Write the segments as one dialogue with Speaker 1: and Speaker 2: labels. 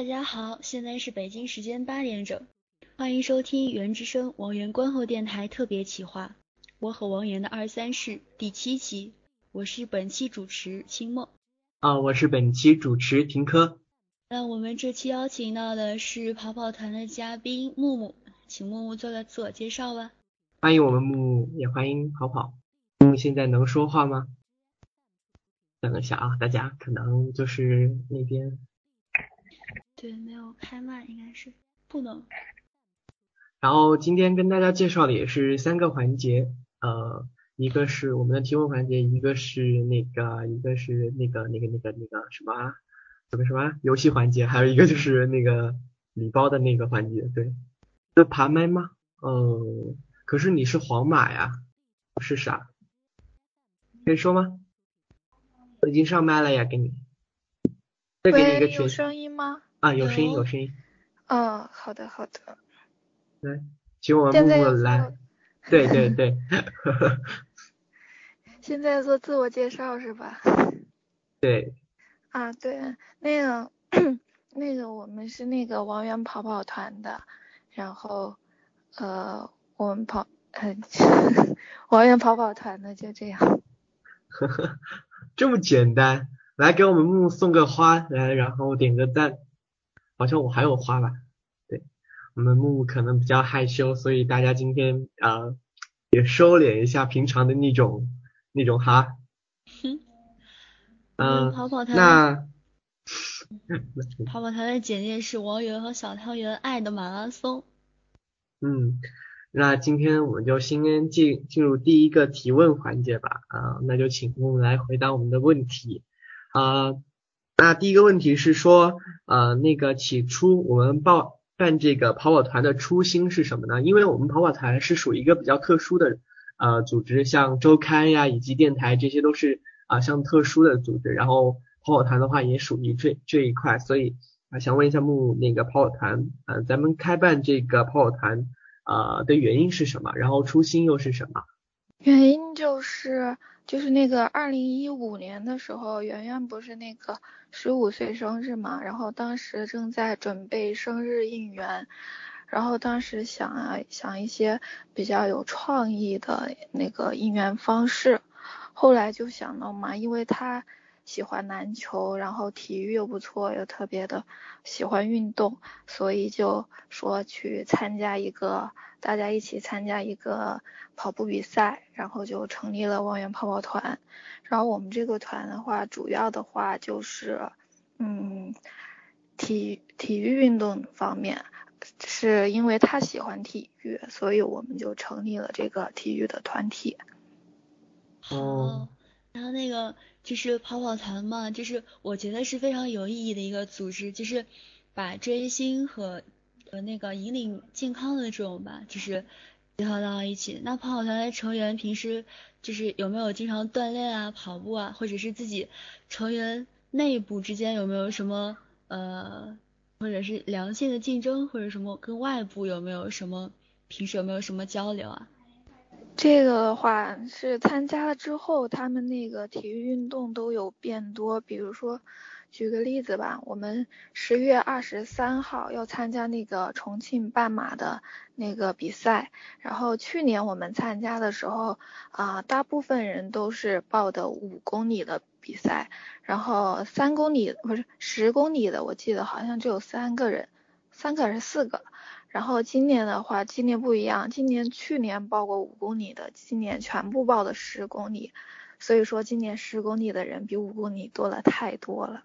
Speaker 1: 大家好，现在是北京时间八点整，欢迎收听原之声王源观后电台特别企划《我和王源的二三事》第七期，我是本期主持清墨。
Speaker 2: 啊，我是本期主持婷科。
Speaker 1: 那我们这期邀请到的是跑跑团的嘉宾木木，请木木做个自我介绍吧。
Speaker 2: 欢迎我们木木，也欢迎跑跑。木木现在能说话吗？等一下啊，大家可能就是那边。
Speaker 1: 对，没有开麦，应该是不能。
Speaker 2: 然后今天跟大家介绍的也是三个环节，呃，一个是我们的提问环节，一个是那个，一个是那个那个那个那个什么，什么什么游戏环节，还有一个就是那个礼包的那个环节。对，是爬麦吗？嗯，可是你是黄马呀，是啥？可以说吗？我已经上麦了呀，给你。再给你一个群。
Speaker 3: 有声音吗？
Speaker 2: 啊，有声音，有声音。
Speaker 3: 嗯，好的，好的。
Speaker 2: 来，请我们木木来。对对 对。
Speaker 3: 现在做自我介绍是吧？
Speaker 2: 对。
Speaker 3: 啊，对，那个那个，我们是那个王源跑跑团的，然后呃，我们跑，王源跑跑团的就这样。
Speaker 2: 呵呵，这么简单。来给我们木木送个花，来，然后点个赞。好像我还有花吧？对，我们木木可能比较害羞，所以大家今天啊也收敛一下平常的那种那种哈。
Speaker 1: 嗯，跑跑团。
Speaker 2: 那
Speaker 1: 跑跑团的简介是王源和小汤圆爱的马拉松。
Speaker 2: 嗯，那今天我们就先进进入第一个提问环节吧。啊，那就请木木来回答我们的问题。啊，那第一个问题是说，呃，那个起初我们报办这个跑跑团的初心是什么呢？因为我们跑跑团是属于一个比较特殊的呃组织，像周刊呀以及电台这些都是啊像特殊的组织，然后跑跑团的话也属于这这一块，所以啊想问一下木木那个跑跑团，呃，咱们开办这个跑跑团啊的原因是什么？然后初心又是什么？
Speaker 3: 原因就是。就是那个二零一五年的时候，圆圆不是那个十五岁生日嘛，然后当时正在准备生日应援，然后当时想啊想一些比较有创意的那个应援方式，后来就想到嘛，因为他喜欢篮球，然后体育又不错，又特别的喜欢运动，所以就说去参加一个。大家一起参加一个跑步比赛，然后就成立了望远跑跑团。然后我们这个团的话，主要的话就是，嗯，体体育运动方面，是因为他喜欢体育，所以我们就成立了这个体育的团体。
Speaker 1: 哦，然后那个就是跑跑团嘛，就是我觉得是非常有意义的一个组织，就是把追星和。和那个引领健康的这种吧，就是结合到一起。那跑跑团的成员平时就是有没有经常锻炼啊、跑步啊，或者是自己成员内部之间有没有什么呃，或者是良性的竞争，或者什么跟外部有没有什么平时有没有什么交流啊？
Speaker 3: 这个的话是参加了之后，他们那个体育运动都有变多，比如说。举个例子吧，我们十月二十三号要参加那个重庆半马的那个比赛，然后去年我们参加的时候啊，大部分人都是报的五公里的比赛，然后三公里不是十公里的，我记得好像只有三个人，三个还是四个。然后今年的话，今年不一样，今年去年报过五公里的，今年全部报的十公里，所以说今年十公里的人比五公里多了太多了。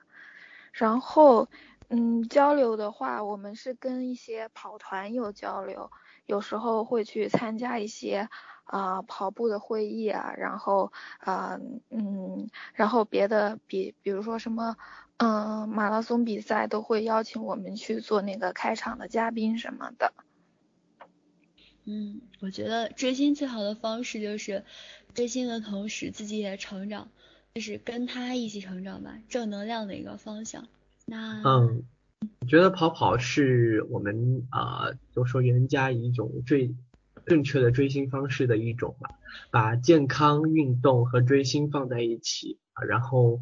Speaker 3: 然后，嗯，交流的话，我们是跟一些跑团有交流，有时候会去参加一些啊跑步的会议啊，然后啊嗯，然后别的比，比如说什么嗯马拉松比赛都会邀请我们去做那个开场的嘉宾什么的。
Speaker 1: 嗯，我觉得追星最好的方式就是追星的同时自己也成长。就是跟他一起成长吧，正能量的一个方向。那
Speaker 2: 嗯，我觉得跑跑是我们啊，就说人家一种最正确的追星方式的一种吧，把健康运动和追星放在一起啊，然后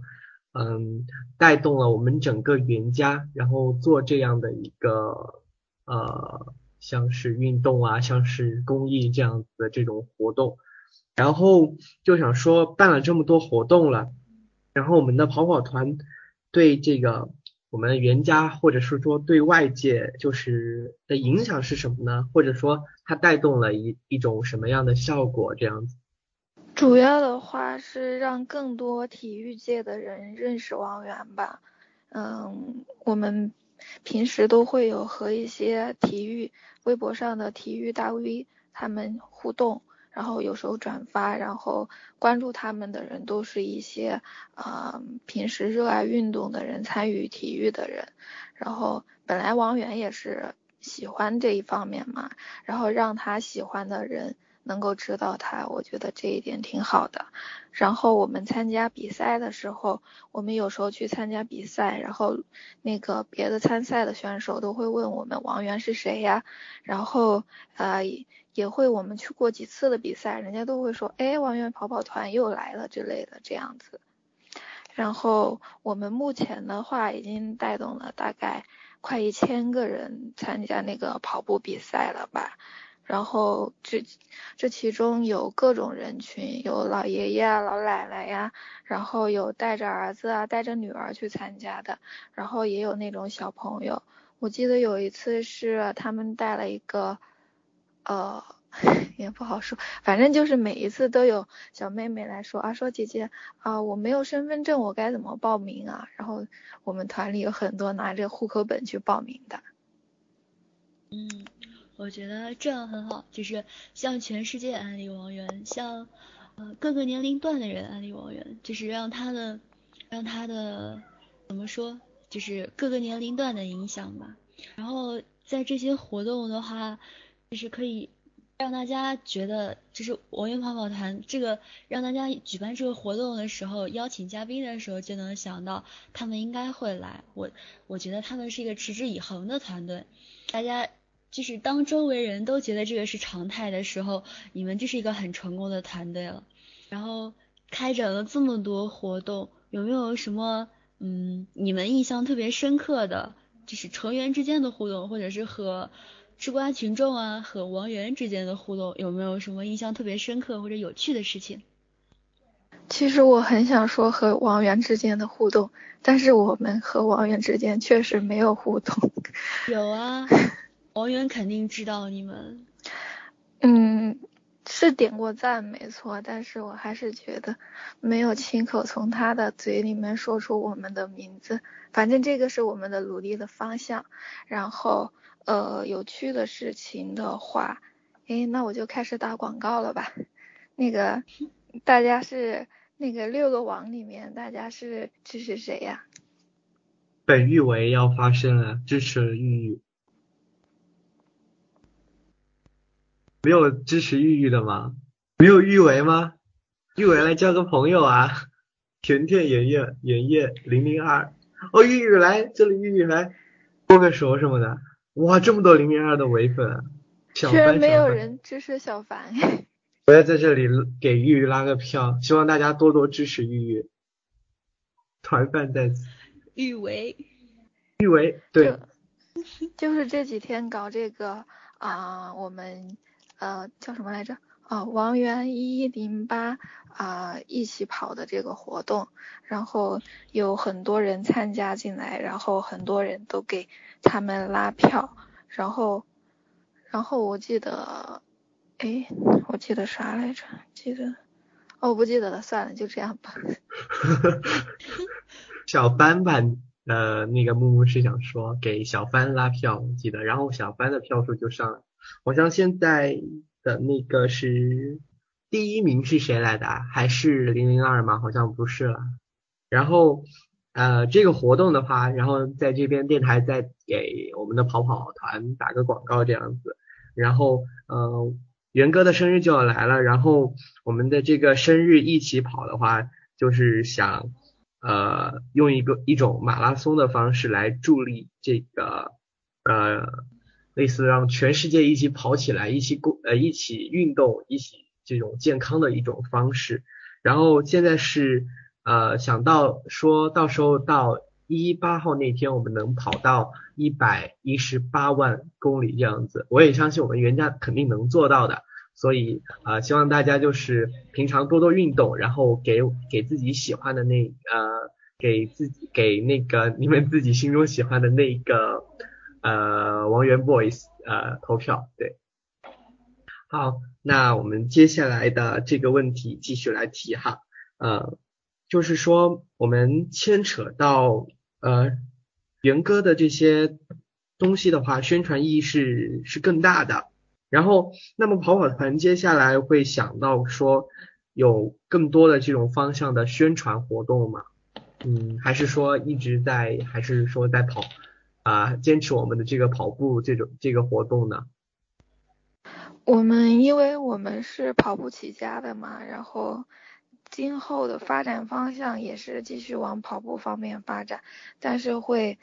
Speaker 2: 嗯，带动了我们整个袁家，然后做这样的一个呃，像是运动啊，像是公益这样子的这种活动，然后就想说办了这么多活动了，然后我们的跑跑团对这个我们袁家或者是说对外界就是的影响是什么呢？或者说它带动了一一种什么样的效果这样子？
Speaker 3: 主要的话是让更多体育界的人认识王源吧。嗯，我们平时都会有和一些体育微博上的体育大 V 他们互动，然后有时候转发，然后关注他们的人都是一些啊平时热爱运动的人，参与体育的人。然后本来王源也是喜欢这一方面嘛，然后让他喜欢的人。能够知道他，我觉得这一点挺好的。然后我们参加比赛的时候，我们有时候去参加比赛，然后那个别的参赛的选手都会问我们王源是谁呀？然后呃也会我们去过几次的比赛，人家都会说，哎，王源跑跑团又来了之类的这样子。然后我们目前的话已经带动了大概快一千个人参加那个跑步比赛了吧。然后这这其中有各种人群，有老爷爷啊、老奶奶呀，然后有带着儿子啊、带着女儿去参加的，然后也有那种小朋友。我记得有一次是他们带了一个，呃，也不好说，反正就是每一次都有小妹妹来说啊，说姐姐啊，我没有身份证，我该怎么报名啊？然后我们团里有很多拿着户口本去报名的。
Speaker 1: 嗯。我觉得这样很好，就是向全世界安利王源，向呃各个年龄段的人安利王源，就是让他的让他的怎么说，就是各个年龄段的影响吧。然后在这些活动的话，就是可以让大家觉得，就是王源跑跑团这个让大家举办这个活动的时候，邀请嘉宾的时候就能想到他们应该会来。我我觉得他们是一个持之以恒的团队，大家。就是当周围人都觉得这个是常态的时候，你们就是一个很成功的团队了。然后开展了这么多活动，有没有什么嗯你们印象特别深刻的，就是成员之间的互动，或者是和吃瓜群众啊和王源之间的互动，有没有什么印象特别深刻或者有趣的事情？
Speaker 3: 其实我很想说和王源之间的互动，但是我们和王源之间确实没有互动。
Speaker 1: 有啊。王源肯定知道你们，
Speaker 3: 嗯，是点过赞没错，但是我还是觉得没有亲口从他的嘴里面说出我们的名字。反正这个是我们的努力的方向。然后，呃，有趣的事情的话，诶，那我就开始打广告了吧。那个，大家是那个六个网里面，大家是支持谁呀？
Speaker 2: 本玉为要发声了，支持玉玉。没有支持玉玉的吗？没有玉维吗？玉维来交个朋友啊！甜甜、妍妍、妍妍、零零二，哦，玉玉来这里，玉玉来握个手什么的。哇，这么多零零二的唯粉，
Speaker 3: 居然没有人支持小凡。
Speaker 2: 我要在这里给玉玉拉个票，希望大家多多支持玉玉。团饭在此。
Speaker 1: 玉维。
Speaker 2: 玉维，对。
Speaker 3: 就是这几天搞这个啊，我们。呃，叫什么来着？哦，王源一零八啊，一起跑的这个活动，然后有很多人参加进来，然后很多人都给他们拉票，然后，然后我记得，哎，我记得啥来着？记得，哦，不记得了，算了，就这样吧。
Speaker 2: 小帆版呃，那个木木是想说给小帆拉票，我记得，然后小帆的票数就上好像现在的那个是第一名是谁来的？还是零零二吗？好像不是了。然后呃，这个活动的话，然后在这边电台再给我们的跑跑团打个广告这样子。然后呃，元哥的生日就要来了，然后我们的这个生日一起跑的话，就是想呃用一个一种马拉松的方式来助力这个呃。类似让全世界一起跑起来，一起过呃一起运动，一起这种健康的一种方式。然后现在是呃想到说到时候到一八号那天我们能跑到一百一十八万公里这样子，我也相信我们原价肯定能做到的。所以啊，希望大家就是平常多多运动，然后给给自己喜欢的那呃，给自己给那个你们自己心中喜欢的那个呃王源 boys 呃投票，对。好，那我们接下来的这个问题继续来提哈，呃，就是说我们牵扯到呃元歌的这些东西的话，宣传意义是是更大的。然后，那么跑跑团接下来会想到说有更多的这种方向的宣传活动吗？嗯，还是说一直在，还是说在跑啊，坚持我们的这个跑步这种这个活动呢？
Speaker 3: 我们因为我们是跑步起家的嘛，然后今后的发展方向也是继续往跑步方面发展，但是会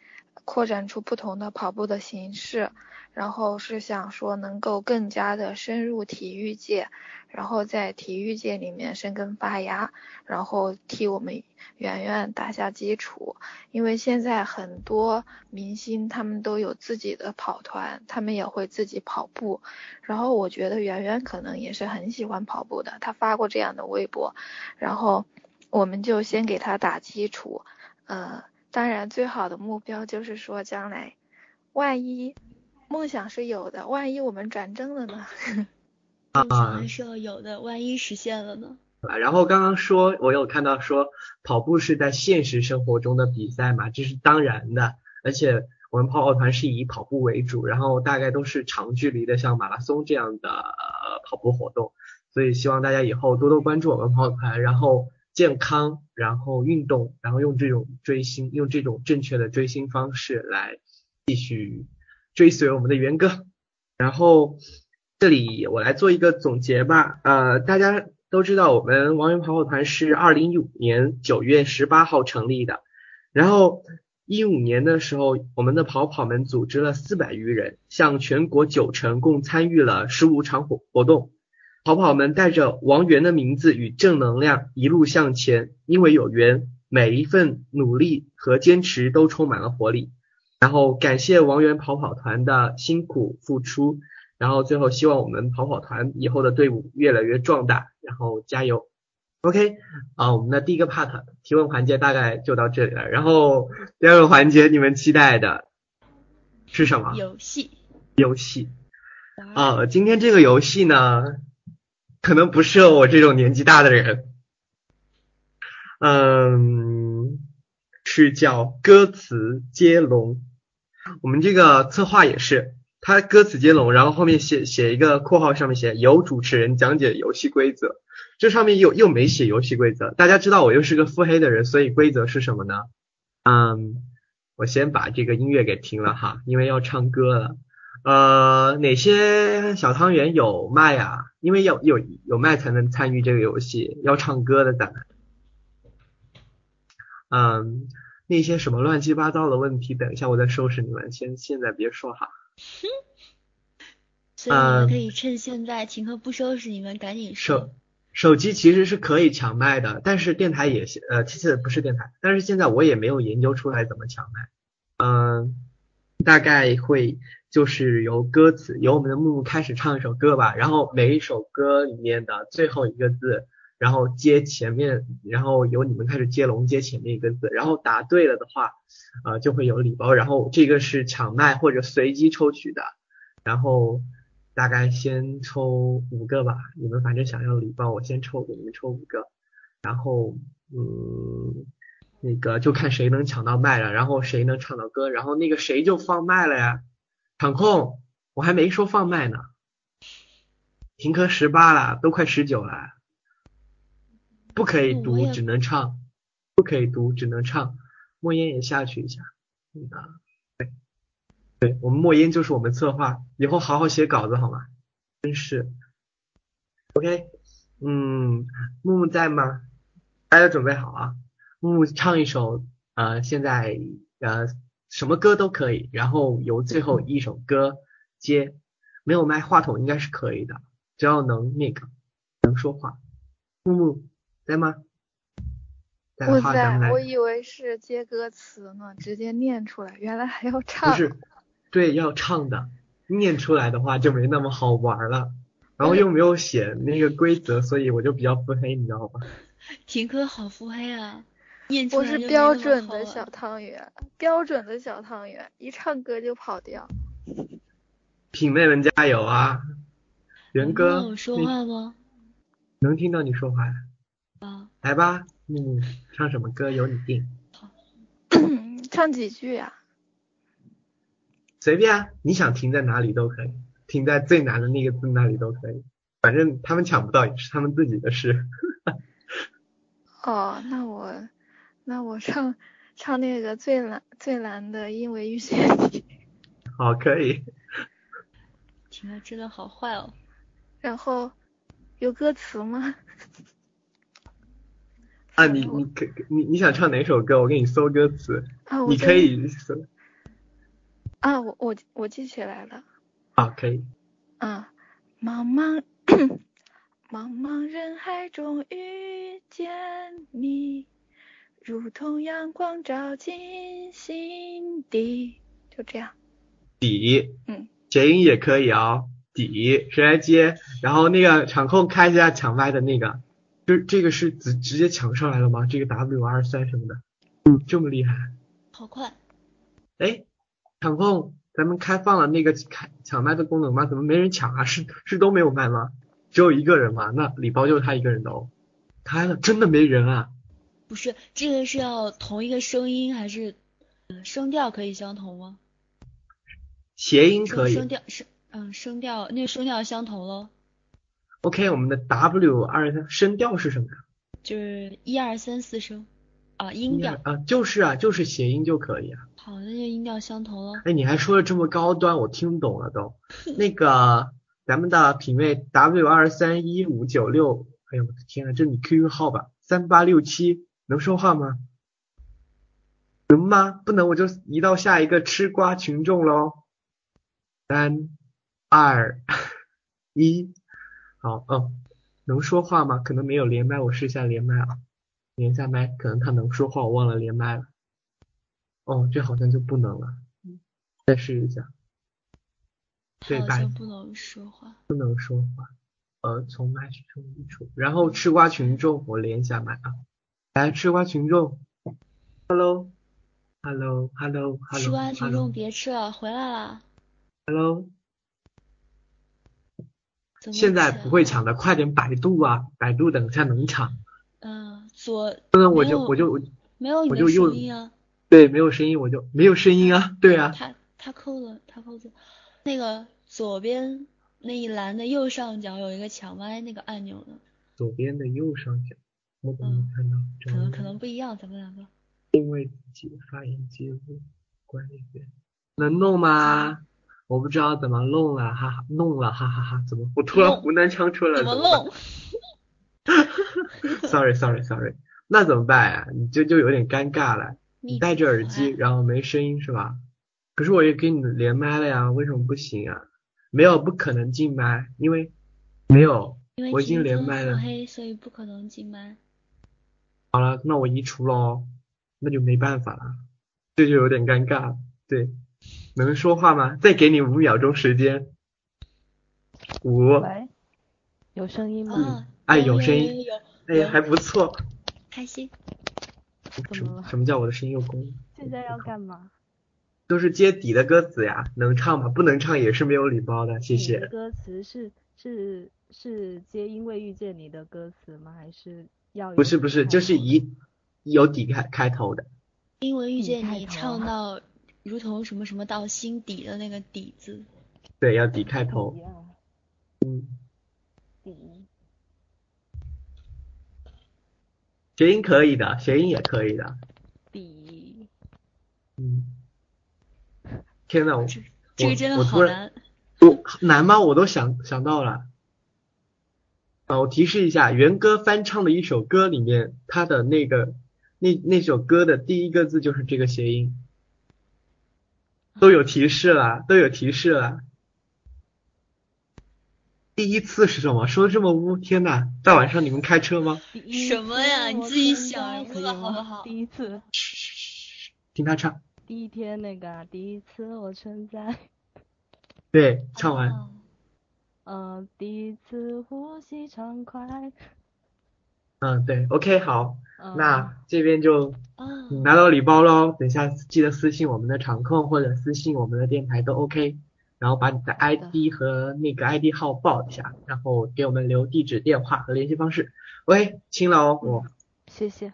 Speaker 3: 扩展出不同的跑步的形式。然后是想说能够更加的深入体育界，然后在体育界里面生根发芽，然后替我们圆圆打下基础。因为现在很多明星他们都有自己的跑团，他们也会自己跑步。然后我觉得圆圆可能也是很喜欢跑步的，他发过这样的微博。然后我们就先给他打基础，呃，当然最好的目标就是说将来万一。梦想是有的，万一我们转正了呢？
Speaker 1: 梦想是要有的，万一实现了呢？
Speaker 2: 啊然后刚刚说，我有看到说，跑步是在现实生活中的比赛嘛，这是当然的。而且我们跑跑团是以跑步为主，然后大概都是长距离的，像马拉松这样的跑步活动。所以希望大家以后多多关注我们跑跑团，然后健康，然后运动，然后用这种追星，用这种正确的追星方式来继续。追随我们的元哥，然后这里我来做一个总结吧。呃，大家都知道我们王源跑跑团是二零一五年九月十八号成立的，然后一五年的时候，我们的跑跑们组织了四百余人，向全国九城共参与了十五场活活动。跑跑们带着王源的名字与正能量一路向前，因为有缘，每一份努力和坚持都充满了活力。然后感谢王源跑跑团的辛苦付出，然后最后希望我们跑跑团以后的队伍越来越壮大，然后加油。OK，啊，我们的第一个 part 提问环节大概就到这里了，然后第二个环节你们期待的是什么？
Speaker 1: 游戏。
Speaker 2: 游戏。啊，今天这个游戏呢，可能不适合我这种年纪大的人。嗯，是叫歌词接龙。我们这个策划也是，它歌词接龙，然后后面写写一个括号，上面写由主持人讲解游戏规则，这上面又又没写游戏规则。大家知道我又是个腹黑的人，所以规则是什么呢？嗯，我先把这个音乐给停了哈，因为要唱歌了。呃，哪些小汤圆有麦啊？因为要有有麦才能参与这个游戏，要唱歌的咱。嗯。那些什么乱七八糟的问题，等一下我再收拾你们，先现在别说哈。
Speaker 1: 所以你们可以趁现在停课不收拾你们，赶紧
Speaker 2: 收。手手机其实是可以强卖的，但是电台也呃，其实不是电台，但是现在我也没有研究出来怎么强卖。嗯，大概会就是由歌词，由我们的木木开始唱一首歌吧，然后每一首歌里面的最后一个字。然后接前面，然后由你们开始接龙，接前面一个字，然后答对了的话，呃，就会有礼包。然后这个是抢麦或者随机抽取的，然后大概先抽五个吧。你们反正想要礼包，我先抽给你们抽五个。然后，嗯，那个就看谁能抢到麦了，然后谁能唱到歌，然后那个谁就放麦了呀。场控，我还没说放麦呢。停课十八了，都快十九了。不可以读，只能唱。不可以读，只能唱。莫言也下去一下。对，对我们莫言就是我们策划，以后好好写稿子好吗？真是。OK，嗯，木木在吗？大家准备好啊。木木唱一首，呃，现在呃什么歌都可以，然后由最后一首歌接。没有麦，话筒应该是可以的，只要能那个能说话。木木。在吗？待
Speaker 3: 哇塞，我以为是接歌词呢，直接念出来，原来还要唱。
Speaker 2: 不是，对，要唱的，念出来的话就没那么好玩了。然后又没有写那个规则，所以我就比较腹黑，你知道吧？
Speaker 1: 婷哥好腹黑啊！念出
Speaker 3: 我是标准的小汤圆，标准的小汤圆，一唱歌就跑调。
Speaker 2: 品妹们加油啊！元
Speaker 1: 能
Speaker 2: 哥，
Speaker 1: 让我说话吗？
Speaker 2: 能听到你说话呀？
Speaker 1: 啊，
Speaker 2: 来吧，嗯，唱什么歌由你定，
Speaker 3: 唱几句啊？
Speaker 2: 随便啊，你想停在哪里都可以，停在最难的那个字那里都可以，反正他们抢不到也是他们自己的事。
Speaker 3: 哦，那我，那我唱唱那个最难最难的，因为遇见你。
Speaker 2: 好，可以。
Speaker 1: 停了真的好坏哦。
Speaker 3: 然后有歌词吗？
Speaker 2: 啊，你你可你你想唱哪首歌？我给你搜歌词，你可以搜。
Speaker 3: 啊，我我我记起来了。
Speaker 2: 啊，可以。
Speaker 3: 啊，茫茫茫茫人海中遇见你，如同阳光照进心底。就这样。
Speaker 2: 底，
Speaker 3: 嗯，
Speaker 2: 谐音也可以哦。底，谁来接？然后那个场控开一下抢麦的那个，就这个是直直接抢上来了吗？这个 W R 三什么的，嗯，这么厉害。
Speaker 1: 好快，
Speaker 2: 哎，场控，咱们开放了那个开抢麦的功能吗？怎么没人抢啊？是是都没有麦吗？只有一个人吗？那礼包就是他一个人的哦。开了，真的没人啊？
Speaker 1: 不是这个是要同一个声音还是呃声调可以相同吗？
Speaker 2: 谐音可以。
Speaker 1: 声声调声嗯声调那个声调相同喽，
Speaker 2: OK，我们的 W 二三声调是什么呀？
Speaker 1: 就是一二三四声啊音调。
Speaker 2: 啊，就是啊，就是谐音就可以啊。
Speaker 1: 好，那就音调相同了。
Speaker 2: 哎，你还说的这么高端，我听懂了都。那个咱们的品味 W 二三一五九六，哎呦我的天啊，这是你 QQ 号吧？三八六七能说话吗？能吗？不能我就移到下一个吃瓜群众喽。三二一，好，嗯，能说话吗？可能没有连麦，我试一下连麦啊，连一下麦，可能他能说话，我忘了连麦了。哦，这好像就不能了，再试一下。对
Speaker 1: 不能说话。
Speaker 2: 不能说话，呃，从麦中移出，然后吃瓜群众，我连一下麦啊，来吃瓜群众，hello，hello，hello，hello，
Speaker 1: 吃瓜群众别吃了，回来啦。
Speaker 2: hello，现在不会抢的，快点百度啊，百度等一下能抢，
Speaker 1: 嗯，左
Speaker 2: 不然我就我就
Speaker 1: 没有你的
Speaker 2: 我就又
Speaker 1: 声音啊。
Speaker 2: 对没有声音我就没有声音啊，对啊，
Speaker 1: 他他扣了，他扣了。那个左边那一栏的右上角有一个抢麦那个按钮呢，
Speaker 2: 左边的右上角，我怎么没看到？
Speaker 1: 可能可能不一样，咱们两个。
Speaker 2: 定位自己发言记录管理员能弄吗？我不知道怎么弄了，哈哈，弄了，哈哈哈，怎么我突然湖南腔出来了？
Speaker 1: 怎么
Speaker 2: 办
Speaker 1: 弄
Speaker 2: ？？Sorry Sorry Sorry，那怎么办呀？你这就有点尴尬了。你戴着耳机，然后没声音是吧？可是我也给你连麦了呀，为什么不行啊？没有，不可能进麦，因为没有，我已经连麦了
Speaker 1: 所以不可能进麦。
Speaker 2: 好了，那我移除喽，那就没办法了，这就有点尴尬。对，能说话吗？再给你五秒钟时间。五，
Speaker 4: 喂，有声音吗？
Speaker 1: 啊，
Speaker 2: 哎
Speaker 1: 有
Speaker 2: 有声音哎，
Speaker 1: 有
Speaker 2: 还不错。
Speaker 1: 开心。
Speaker 2: 什
Speaker 4: 么
Speaker 2: 什么叫我的声音有功能？
Speaker 4: 现在要干嘛？
Speaker 2: 都是接底的歌词呀，能唱吗？不能唱也是没有礼包的，谢谢。
Speaker 4: 歌词是是是接因为遇见你的歌词吗？还是要
Speaker 2: 不是不是，就是以有底开开头的。
Speaker 1: 因为遇见你，唱到如同什么什么到心底的那个底字。
Speaker 2: 对，要底开头嗯，
Speaker 4: 底
Speaker 2: 谐音可以的，谐音也可以的。
Speaker 4: 底
Speaker 2: 嗯，天呐，我我
Speaker 1: 这个真的
Speaker 2: 我突然
Speaker 1: 好难。
Speaker 2: 我难吗？我都想想到了。啊，我提示一下，元歌翻唱的一首歌里面，他的那个那那首歌的第一个字就是这个谐音，都有提示了，都有提示了。第一次是什么？说的这么污，天呐，大晚上你们开车吗？
Speaker 1: 什么呀？你自己想污了好不好？
Speaker 4: 第一次。
Speaker 2: 听他唱。
Speaker 4: 第一天那个，第一次我存在。
Speaker 2: 对，唱完。
Speaker 4: 嗯，第一次呼吸畅快。
Speaker 2: 嗯，对，OK，好，那这边就你拿到礼包喽。等一下记得私信我们的场控或者私信我们的电台都 OK。然后把你的 ID 和那个 ID 号报一下，然后给我们留地址、电话和联系方式。喂，清了哦，我。
Speaker 4: 谢谢。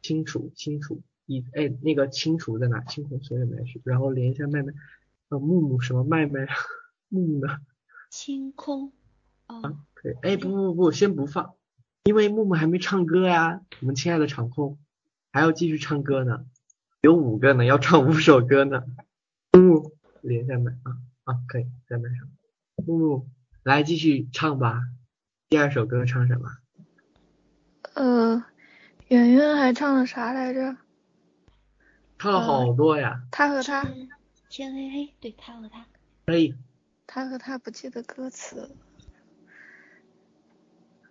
Speaker 2: 清楚，清楚。你，哎，那个清楚在哪？清楚所有没事。然后连一下麦麦，呃，木木什么麦麦？木木呢？
Speaker 1: 清空。
Speaker 2: 啊，可以。哎，不不不，先不放，因为木木还没唱歌呀。我们亲爱的场控还要继续唱歌呢，有五个呢，要唱五首歌呢。木木，连一下麦啊。啊，可以在麦上。木木，来继续唱吧。第二首歌唱什么？
Speaker 3: 呃，圆圆还唱了啥来着？
Speaker 2: 唱了好多呀。
Speaker 3: 他和他。
Speaker 1: 天黑黑，对他和他。
Speaker 2: 可以。
Speaker 3: 他和他不记得歌词。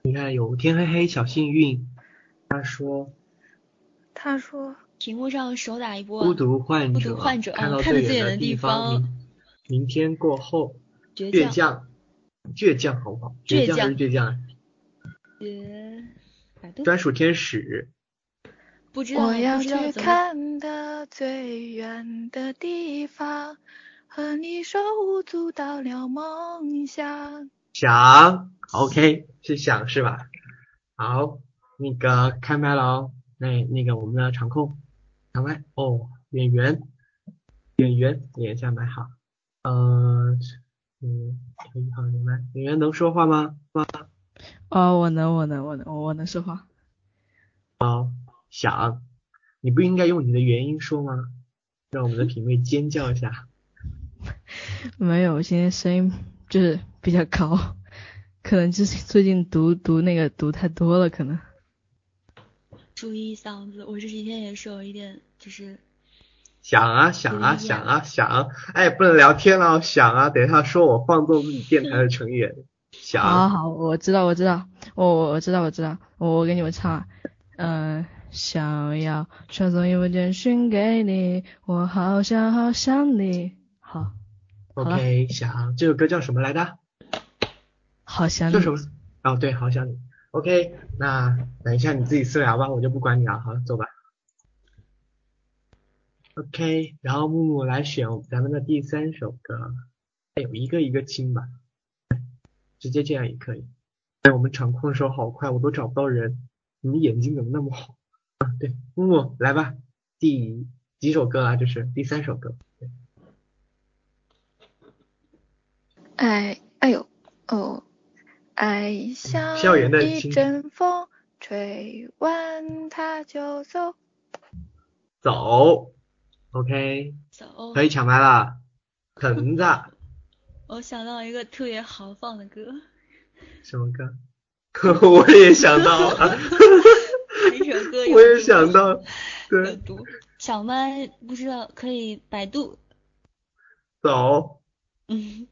Speaker 2: 你看，有天黑黑，小幸运。他说。
Speaker 3: 他说。
Speaker 1: 屏幕上手打一波。
Speaker 2: 孤独患
Speaker 1: 者。孤独患者。
Speaker 2: 看到
Speaker 1: 最
Speaker 2: 远
Speaker 1: 的
Speaker 2: 地方。明天过后，
Speaker 1: 倔
Speaker 2: 强，倔强好不好？倔强还是倔强？
Speaker 1: 倔，
Speaker 2: 专属天使。
Speaker 1: 不知道，
Speaker 3: 我要去看的最远的地方，和你手舞足蹈聊梦乡。
Speaker 2: 想，OK，是想是吧？好，那个开麦了哦。那那个我们的场控，开麦哦。演员，演员，连一下麦好。呃，嗯，可以好，你们演员能说话吗？吗？
Speaker 5: 哦，我能，我能，我能，我能说话。
Speaker 2: 好，想，你不应该用你的原音说吗？让我们的品味尖叫一下。
Speaker 5: 没有，我现在声音就是比较高，可能就是最近读读那个读太多了，可能。
Speaker 1: 注意嗓子，我这几天也是有一点，就是。
Speaker 2: 想啊想啊想啊想，哎，不能聊天了，想啊，等一下说我放纵自己电台的成员，想。
Speaker 5: 好好，我知道我知道，我我我知道我知道，我我给你们唱，嗯，想要传送一封简讯给你，我好想好想你，好。
Speaker 2: OK，想这首歌叫什么来着？
Speaker 5: 好想你。
Speaker 2: 叫什么？哦对，好想你。OK，那等一下你自己私聊吧，我就不管你了，好，走吧。OK，然后木木来选咱们的第三首歌，哎呦，一个一个亲吧，直接这样也可以。哎，我们场控的手好快，我都找不到人，你们眼睛怎么那么好？啊，对，木木来吧，第几首歌啊？这是第三首歌。
Speaker 3: 哎，哎呦，哦，爱像一阵风，吹完它就走。
Speaker 2: 走。OK，
Speaker 1: 走，
Speaker 2: 可以抢麦了，橙子。
Speaker 1: 我想到一个特别豪放的歌。
Speaker 2: 什么歌？我也想到了。
Speaker 1: 一首歌。
Speaker 2: 我也想到。对。
Speaker 1: 抢麦不知道可以百度。
Speaker 2: 走。
Speaker 1: 嗯。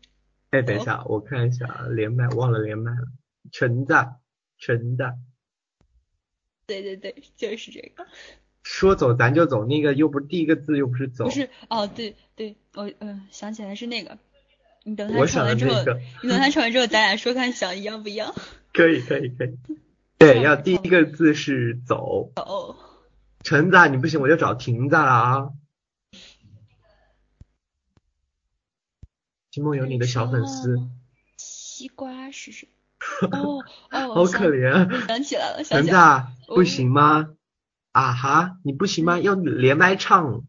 Speaker 2: 哎，等一下，我看一下连麦，忘了连麦了。橙子，橙子。
Speaker 1: 对对对，就是这个。
Speaker 2: 说走咱就走，那个又不是第一个字，又不是走。
Speaker 1: 不是哦，对对，我嗯想起来是那个。你等他唱完之后，你等他唱完之后，咱俩说看想一样不一样。
Speaker 2: 可以可以可以。对，要第一个字是走。
Speaker 1: 走。
Speaker 2: 橙子，你不行我就找亭子了啊。秦梦有你的小粉丝。
Speaker 1: 西瓜是谁？哦哦。
Speaker 2: 好可怜。
Speaker 1: 想起来了，
Speaker 2: 橙子不行吗？啊哈，你不行吗？要连麦唱。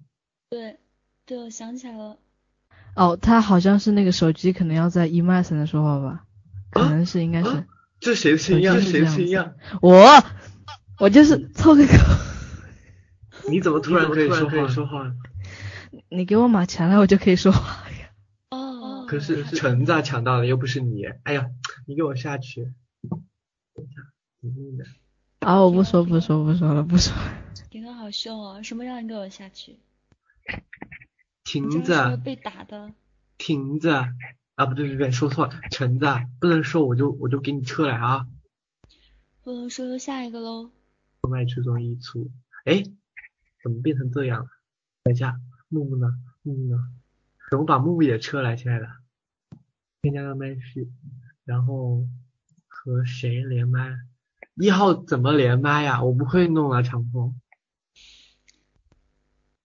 Speaker 1: 对，对，我想起来了。
Speaker 5: 哦，他好像是那个手机可能要在 e m a 才能说话吧？可能是，应该是。
Speaker 2: 这谁声音？谁声音？
Speaker 5: 我，我就是凑个口。
Speaker 2: 你怎么突然可以说话？
Speaker 5: 你给我马钱了，我就可以说话。
Speaker 2: 可是橙子抢到了，又不是你。哎呀，你给我下去。等一下，你的。
Speaker 5: 啊！我不说不说不说了不说。
Speaker 1: 顶哥好凶哦！什么让你给我下去？
Speaker 2: 亭子。
Speaker 1: 被打的。
Speaker 2: 亭子，啊，不对不对，说错了，橙子，不能说我就我就给你撤了啊。
Speaker 1: 不能说下一个喽。
Speaker 2: 卖出中一出，哎，怎么变成这样了？等一下，木木呢？木木呢？怎么把木木也撤了，亲爱的？添加到麦序，然后和谁连麦？一号怎么连麦呀？我不会弄啊，长风。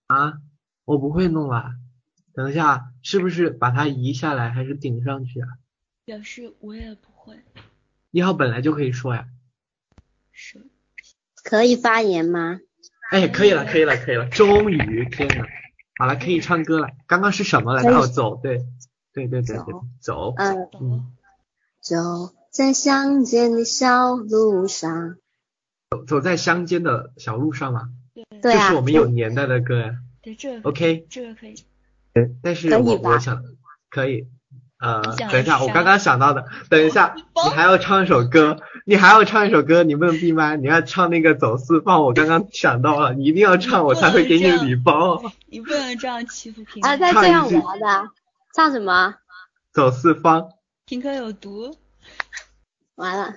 Speaker 2: 啊，我不会弄啊。等一下，是不是把它移下来，还是顶上去啊？
Speaker 1: 表示我也不会。
Speaker 2: 一号本来就可以说呀。
Speaker 1: 是。
Speaker 6: 可以发言吗？
Speaker 2: 哎，可以了，可以了，可以了，终于，天呐，好了，可以唱歌了。刚刚是什么来着？走，对，对对对对，走，
Speaker 6: 嗯。嗯，走在乡间的小路上，
Speaker 2: 走走在乡间的小路上嘛，
Speaker 6: 对
Speaker 2: 这是我们有年代的歌呀。
Speaker 1: 对，这
Speaker 2: ，OK，
Speaker 1: 这个可以。
Speaker 2: 对，但是我我想可以。呃，等一下，我刚刚想到的，等一下，你还要唱一首歌，你还要唱一首歌，你不能闭麦，你要唱那个走四方，我刚刚想到了，你一定要唱，我才会给你礼包。
Speaker 1: 你不能这样欺负平
Speaker 6: 啊，在这样玩的，唱什么？
Speaker 2: 走四方。
Speaker 1: 平哥有毒。
Speaker 6: 完了。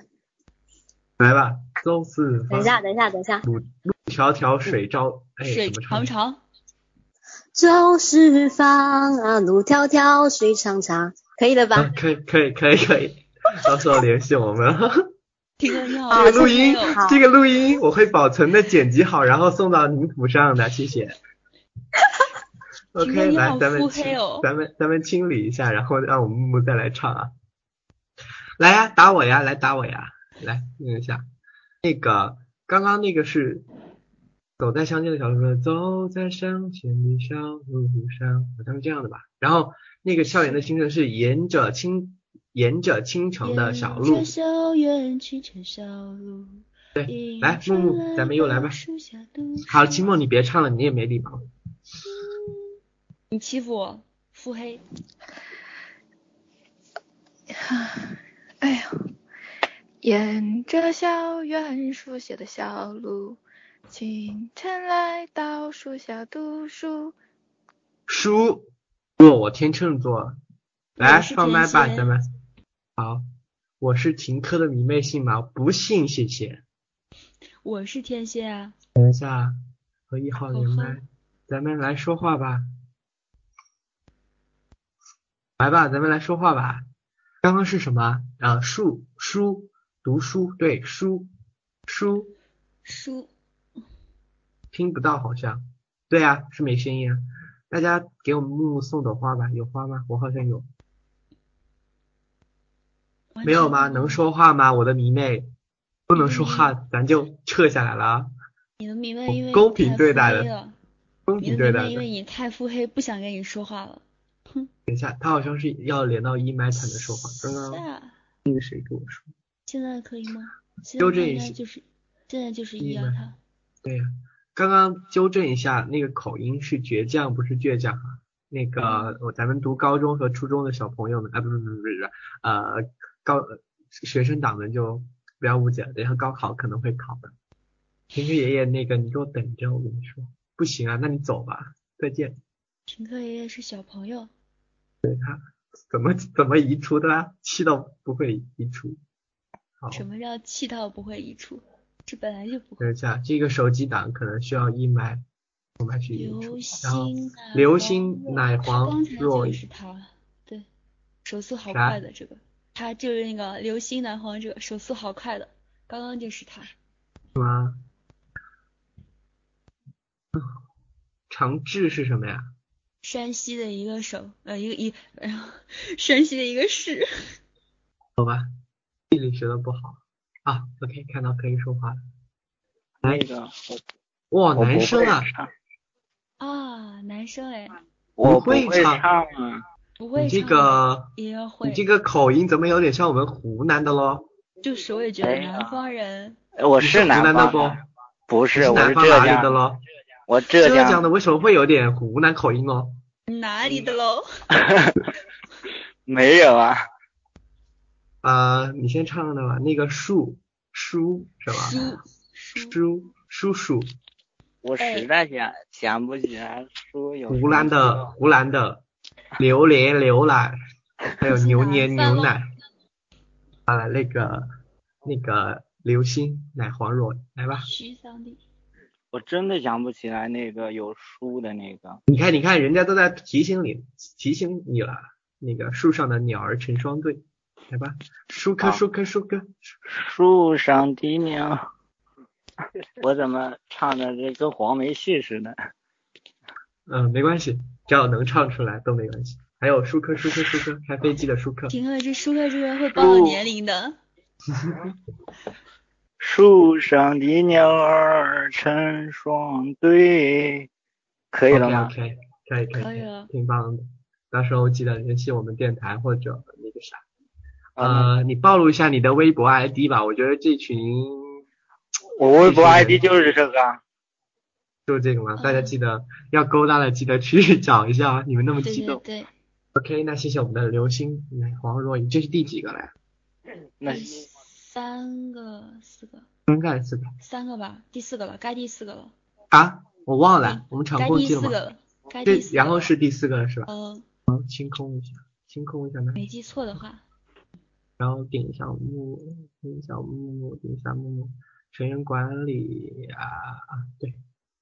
Speaker 2: 来吧，走四方。
Speaker 6: 等一下，等一下，等一下。
Speaker 2: 路路迢迢水朝，哎，
Speaker 1: 水长长。
Speaker 6: 走四方啊，路迢迢水长长。可以了吧？
Speaker 2: 可以可以可以可以，到时候联系我们。
Speaker 1: 这个
Speaker 2: 录音，这个录音我会保存的剪辑好，然后送到您府上的，谢谢。OK，来咱们咱们咱们清理一下，然后让我们木木再来唱啊。来呀，打我呀，来打我呀，来听一下。那个刚刚那个是走在乡间的小路上，走在乡间的小路上，好像是这样的吧？然后。那个校园的清晨是沿着青沿着青城的小路。对，来木木，咱们又来吧。好，期末你别唱了，你也没礼貌。
Speaker 1: 你欺负我，腹黑。
Speaker 3: 哎呀，沿着校园书写的小路，清晨来到树下读书。
Speaker 2: 书。若，我天秤座，来放麦吧，咱们。好，我是停课的迷妹，信吗？不信，谢谢。
Speaker 1: 我是天蝎啊。
Speaker 2: 等一下，和一号连麦，咱们来说话吧。来吧，咱们来说话吧。刚刚是什么？啊，书书读书，对，书书
Speaker 1: 书。
Speaker 2: 听不到，好像。对啊，是没声音啊。大家给我们木木送朵花吧，有花吗？我好像有，没有吗？能说话吗？我的迷妹，不能说话，咱就撤下来了。
Speaker 1: 你的迷妹因为
Speaker 2: 公平对待的，公平对待的。
Speaker 1: 因为你太腹黑，不想跟你说话了。
Speaker 2: 哼。等一下，他好像是要连到一麦才能说话。刚刚那个谁跟我说？
Speaker 1: 现在可以吗？
Speaker 2: 纠正一下，
Speaker 1: 就是现在就是一啊，他。
Speaker 2: 对呀。刚刚纠正一下，那个口音是倔强，不是倔强啊。那个，我咱们读高中和初中的小朋友们，啊，不是不是不是，呃，高学生党们就不要误解了，等下高考可能会考的。平时爷爷，那个你给我等着，我跟你说，不行啊，那你走吧，再见。
Speaker 1: 平哥爷爷是小朋友。
Speaker 2: 对他怎么怎么移除的？气到不会移除。好。
Speaker 1: 什么叫气到不会移除？这本来就不。
Speaker 2: 等一下，这个手机档可能需要一麦，我们去
Speaker 1: 移
Speaker 2: 除。然后，流星奶黄若。
Speaker 1: 是他，对，手速好快的这个，他就是那个流星奶黄这个手速好快的，刚刚就是他。
Speaker 2: 是吗？长治是什么呀？
Speaker 1: 山西的一个省，呃，一个一，哎呀，山西的一个市。
Speaker 2: 好吧，地理学的不好。啊，OK，看到可以说话了。来一
Speaker 7: 个，
Speaker 2: 哇，男生啊！
Speaker 1: 啊，男生哎。
Speaker 7: 我
Speaker 2: 不会
Speaker 7: 唱
Speaker 2: 啊。
Speaker 1: 不会唱。
Speaker 2: 你这个，
Speaker 1: 也会。
Speaker 2: 你这个口音怎么有点像我们湖南的咯？
Speaker 1: 就是我也觉得南方人。
Speaker 7: 哎我是
Speaker 2: 南
Speaker 7: 方
Speaker 2: 的不？
Speaker 7: 不
Speaker 2: 是，
Speaker 7: 我
Speaker 2: 是浙江的咯。
Speaker 7: 我
Speaker 2: 浙
Speaker 7: 江
Speaker 2: 的为什么会有点湖南口音哦？
Speaker 1: 哪里的喽？
Speaker 7: 没有啊。
Speaker 2: 啊，你先唱的吧，那个树书是吧？
Speaker 1: 书
Speaker 2: 书叔叔。
Speaker 7: 我实在想想不起来书有。
Speaker 2: 湖南的湖南的榴莲牛奶。还有 牛年牛奶，啊，那个那个流星奶黄若来吧。
Speaker 1: 徐桑迪，
Speaker 7: 我真的想不起来那个有书的那个。
Speaker 2: 你看，你看，人家都在提醒你，提醒你了。那个树上的鸟儿成双对，来吧，舒克，舒克，舒克。
Speaker 7: 树上的鸟，我怎么唱的这跟黄梅戏似的？
Speaker 2: 嗯，没关系，只要能唱出来都没关系。还有舒克，舒克，舒克，开飞机的舒克。
Speaker 1: 听了这舒克这个会暴露年龄的。
Speaker 7: 树上的鸟儿成双对，可以了吗
Speaker 2: OK OK，可以可以
Speaker 1: 可以了
Speaker 2: 挺棒的。到时候记得联系我们电台或者那个啥，
Speaker 7: 啊
Speaker 2: 呃，你暴露一下你的微博 ID 吧。我觉得这群
Speaker 7: 我微博 ID 就是这个啊。
Speaker 2: 就是这个嘛，
Speaker 1: 嗯
Speaker 2: 大家记得要勾搭的记得去找一下啊。你们那么激动。
Speaker 1: 对对
Speaker 2: ，OK，那谢谢我们的流星奶黄若雨，这是第几个了呀？
Speaker 7: 那
Speaker 1: 第三个、四个、
Speaker 2: 应该是四个
Speaker 1: 三个吧，第四个了，该第四个了，
Speaker 2: 啊，我忘了，我们场
Speaker 1: 该
Speaker 2: 共计了吗？
Speaker 1: 第四个了，该
Speaker 2: 对
Speaker 1: 第，四个了。
Speaker 2: 然后是第四个了是吧？
Speaker 1: 嗯，
Speaker 2: 好，清空一下，清空一下呢，
Speaker 1: 没记错的话，
Speaker 2: 然后点一下木，点一下木木，点一下木木，成员管理啊啊对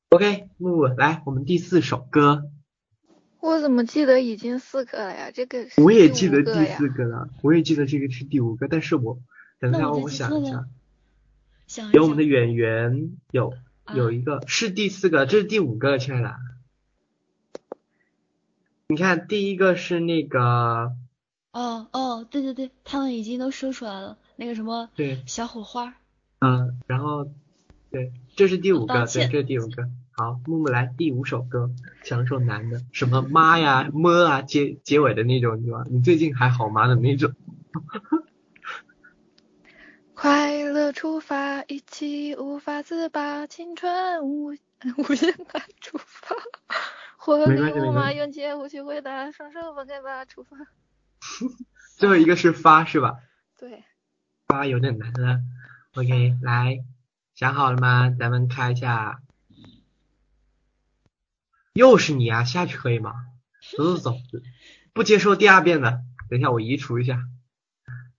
Speaker 2: ，OK，木木来，我们第四首歌，
Speaker 3: 我怎么记得已经四个了呀？这个是
Speaker 2: 我也记得第四个了，我也记得这个是第五个，但是我等一下
Speaker 1: 我
Speaker 2: 想一下，
Speaker 1: 想
Speaker 2: 有我们的
Speaker 1: 想
Speaker 2: 演员有
Speaker 1: 啊
Speaker 2: 有一个是第四个，这是第五个，亲爱的。你看，第一个是那个，
Speaker 1: 哦哦，对对对，他们已经都说出来了，那个什么
Speaker 2: 对，
Speaker 1: 小火花，
Speaker 2: 嗯，然后，对，这是第五个，对，这是第五个。好，木木来第五首歌，想一首男的，什么妈呀、么啊，结结尾的那种，对吧？你最近还好吗的那种。
Speaker 3: 快乐出发，一起无法自拔，青春无 无限大出发，活
Speaker 2: 没
Speaker 3: 力无马，
Speaker 2: 关系没关系
Speaker 3: 勇气无需回答，双手放开吧，出发。
Speaker 2: 最后一个是发是吧？
Speaker 3: 对，
Speaker 2: 发有点难了。OK，来，想好了吗？咱们开一下。又是你啊，下去可以吗？走走走，不接受第二遍的。等一下我移除一下。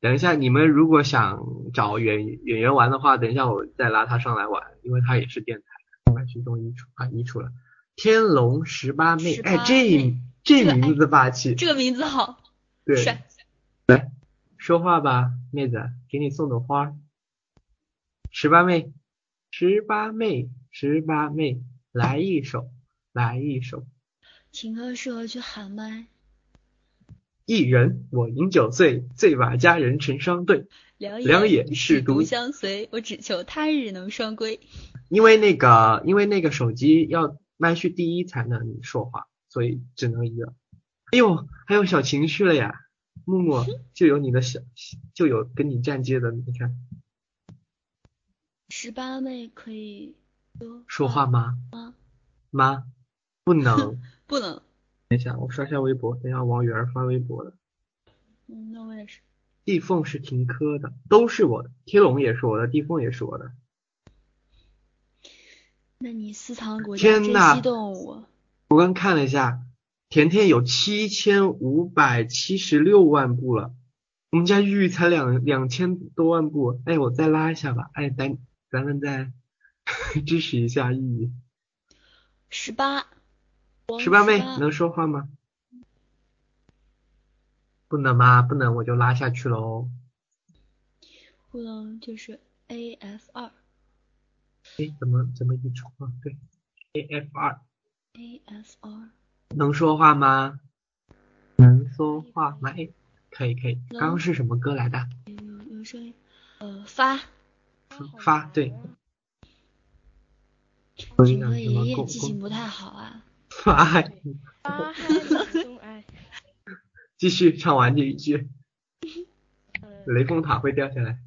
Speaker 2: 等一下你们如果想找演演员玩的话，等一下我再拉他上来玩，因为他也是电台。把其中一处啊，移除了。天龙十八妹，哎，这
Speaker 1: 这
Speaker 2: 名字霸气。
Speaker 1: 这个名字好
Speaker 2: 对，
Speaker 1: 来，
Speaker 2: 说话吧，妹子，给你送朵花。十八妹，十八妹，十八妹，来一首，来一首。
Speaker 1: 情歌适合去喊麦，
Speaker 2: 一人我饮酒醉，醉把佳人成双对。
Speaker 1: 两
Speaker 2: 两眼
Speaker 1: 是
Speaker 2: 是独
Speaker 1: 相随，我只求他日能双归。
Speaker 2: 因为那个，因为那个手机要麦序第一才能说话，所以只能一个。哎呦，还有小情绪了呀！木木就有你的小，就有跟你站街的，你看
Speaker 1: 十八妹可以
Speaker 2: 说话吗？
Speaker 1: 吗？
Speaker 2: 妈，不能。
Speaker 1: 不能，
Speaker 2: 等一下，我刷一下微博。等一下，王源儿发微博了。
Speaker 1: 嗯，那我也是。
Speaker 2: 地缝是停科的，都是我的。天龙也是我的，地缝也是我的。
Speaker 1: 那你私藏国家珍
Speaker 2: 天呐
Speaker 1: 稀动物，
Speaker 2: 我刚看了一下，甜甜有七千五百七十六万步了，我们家玉玉才两两千多万步。哎，我再拉一下吧。哎，咱咱们再 支持一下玉玉。
Speaker 1: 十八，
Speaker 2: 十八妹能说话吗？不能吗？不能，我就拉下去喽。
Speaker 1: 不能就是 A F 二
Speaker 2: 哎，怎么怎么一出啊？对，A F 二。
Speaker 1: A F 二，
Speaker 2: 能说话吗？能说话吗？哎，可以可以。刚刚是什么歌来的？
Speaker 1: 有有声音，呃发，
Speaker 2: 发对。我跟你
Speaker 1: 情歌
Speaker 2: 讲什么公
Speaker 1: 爷爷记性不太好啊。
Speaker 2: 发，
Speaker 5: 爱。
Speaker 2: 继续唱完这一句，
Speaker 5: 呃，
Speaker 2: 雷峰塔会掉下来。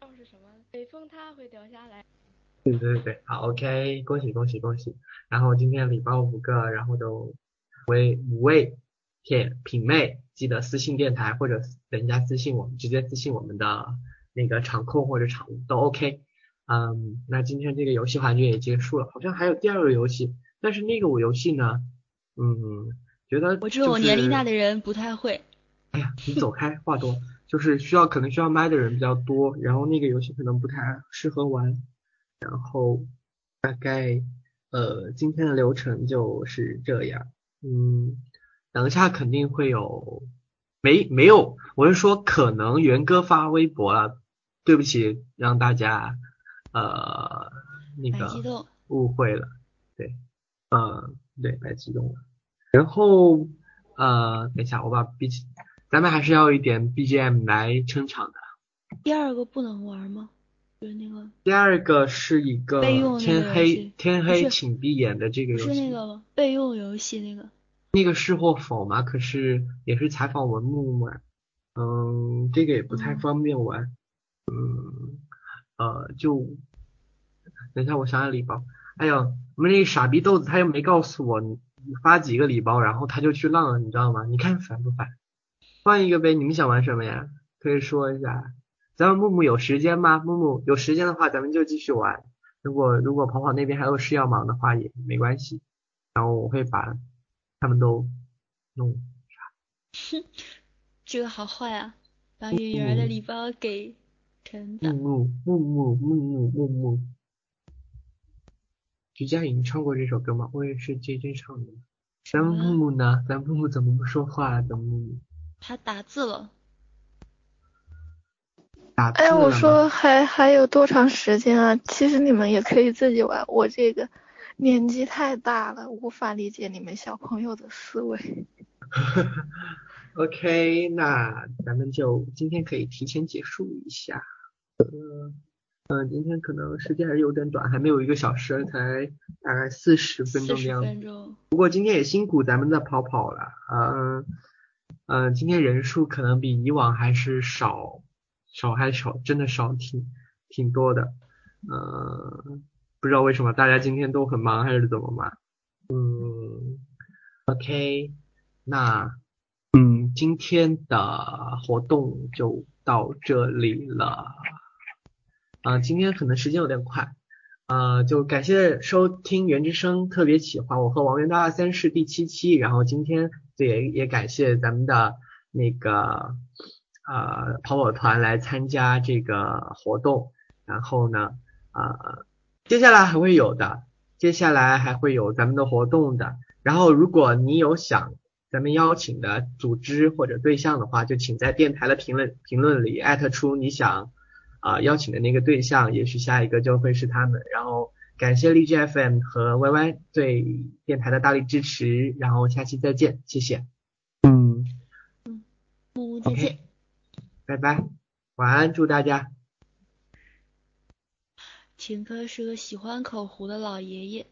Speaker 5: 唱是什么？北风它会掉下来。
Speaker 2: 对对对对，好，OK，恭喜恭喜恭喜！然后今天礼包五个，然后都为五位铁品妹，记得私信电台或者等一下私信我们，直接私信我们的那个场控或者场务都 OK。嗯，那今天这个游戏环节也结束了，好像还有第二个游戏，但是那个我游戏呢，嗯，觉得
Speaker 1: 我这种
Speaker 2: 就是
Speaker 1: 年龄大的人不太会。
Speaker 2: 哎呀，你走开，话多，就是需要可能需要麦的人比较多，然后那个游戏可能不太适合玩，然后大概呃今天的流程就是这样，嗯，等一下肯定会有，没没有，我是说可能元哥发微博了，对不起，让大家呃那个误会了，对，呃对，白激动了，然后呃等一下我把 B 咱们还是要一点 BGM 来撑场的。
Speaker 1: 第二个不能玩吗？就是那个
Speaker 2: 第二个是一个天黑天黑请闭眼的这个
Speaker 1: 不是
Speaker 2: 游戏，
Speaker 1: 那个备用游戏那个，
Speaker 2: 那个是或否嘛？可是也是采访文木嘛，嗯，这个也不太
Speaker 1: 嗯
Speaker 2: 方便玩，嗯，呃，就等一下我想想礼包，哎呦，我们那个傻逼豆子他又没告诉我你你发几个礼包，然后他就去浪了，你知道吗？你看烦不烦？换一个呗，你们想玩什么呀？可以说一下。咱们木木有时间吗？木木有时间的话，咱们就继续玩。如果如果跑跑那边还有事要忙的话，也没关系。然后我会把他们都弄。
Speaker 1: 这个好坏啊！把圆圆的
Speaker 2: 嗯
Speaker 1: 礼包给陈
Speaker 2: 木
Speaker 1: 的，
Speaker 2: 木木木木木木木。徐佳莹唱过这首歌吗？我也是 J J 唱的。咱们木木呢？咱木木怎么不说话啊？咱木木
Speaker 1: 他打字了，
Speaker 2: 打字
Speaker 3: 哎，我说还还有多长时间啊？其实你们也可以自己玩，我这个年纪太大了，无法理解你们小朋友的思维。
Speaker 2: OK，那咱们就今天可以提前结束一下。呃，嗯、今天可能时间还是有点短，还没有一个小时，才大概四十分钟的样子。
Speaker 1: 分钟，
Speaker 2: 不过今天也辛苦咱们的跑跑了，嗯、嗯、今天人数可能比以往还是少，少还少，真的少挺挺多的，嗯、不知道为什么大家今天都很忙还是怎么嘛，嗯，OK，那嗯，今天的活动就到这里了，啊、今天可能时间有点快。呃，就感谢收听《原之声》特别企划，我和王源的二三事第七期。然后今天也也感谢咱们的那个呃跑跑团来参加这个活动。然后呢，呃，接下来还会有的，接下来还会有咱们的活动的。然后如果你有想咱们邀请的组织或者对象的话，就请在电台的评论评论里艾特出你想。啊、邀请的那个对象，也许下一个就会是他们。然后感谢荔枝 FM 和 YY 对电台的大力支持，然后下期再见，谢谢。嗯嗯
Speaker 1: 木木再见。
Speaker 2: 拜拜，晚安，祝大家。
Speaker 1: 秦科是个喜欢口胡的老爷爷。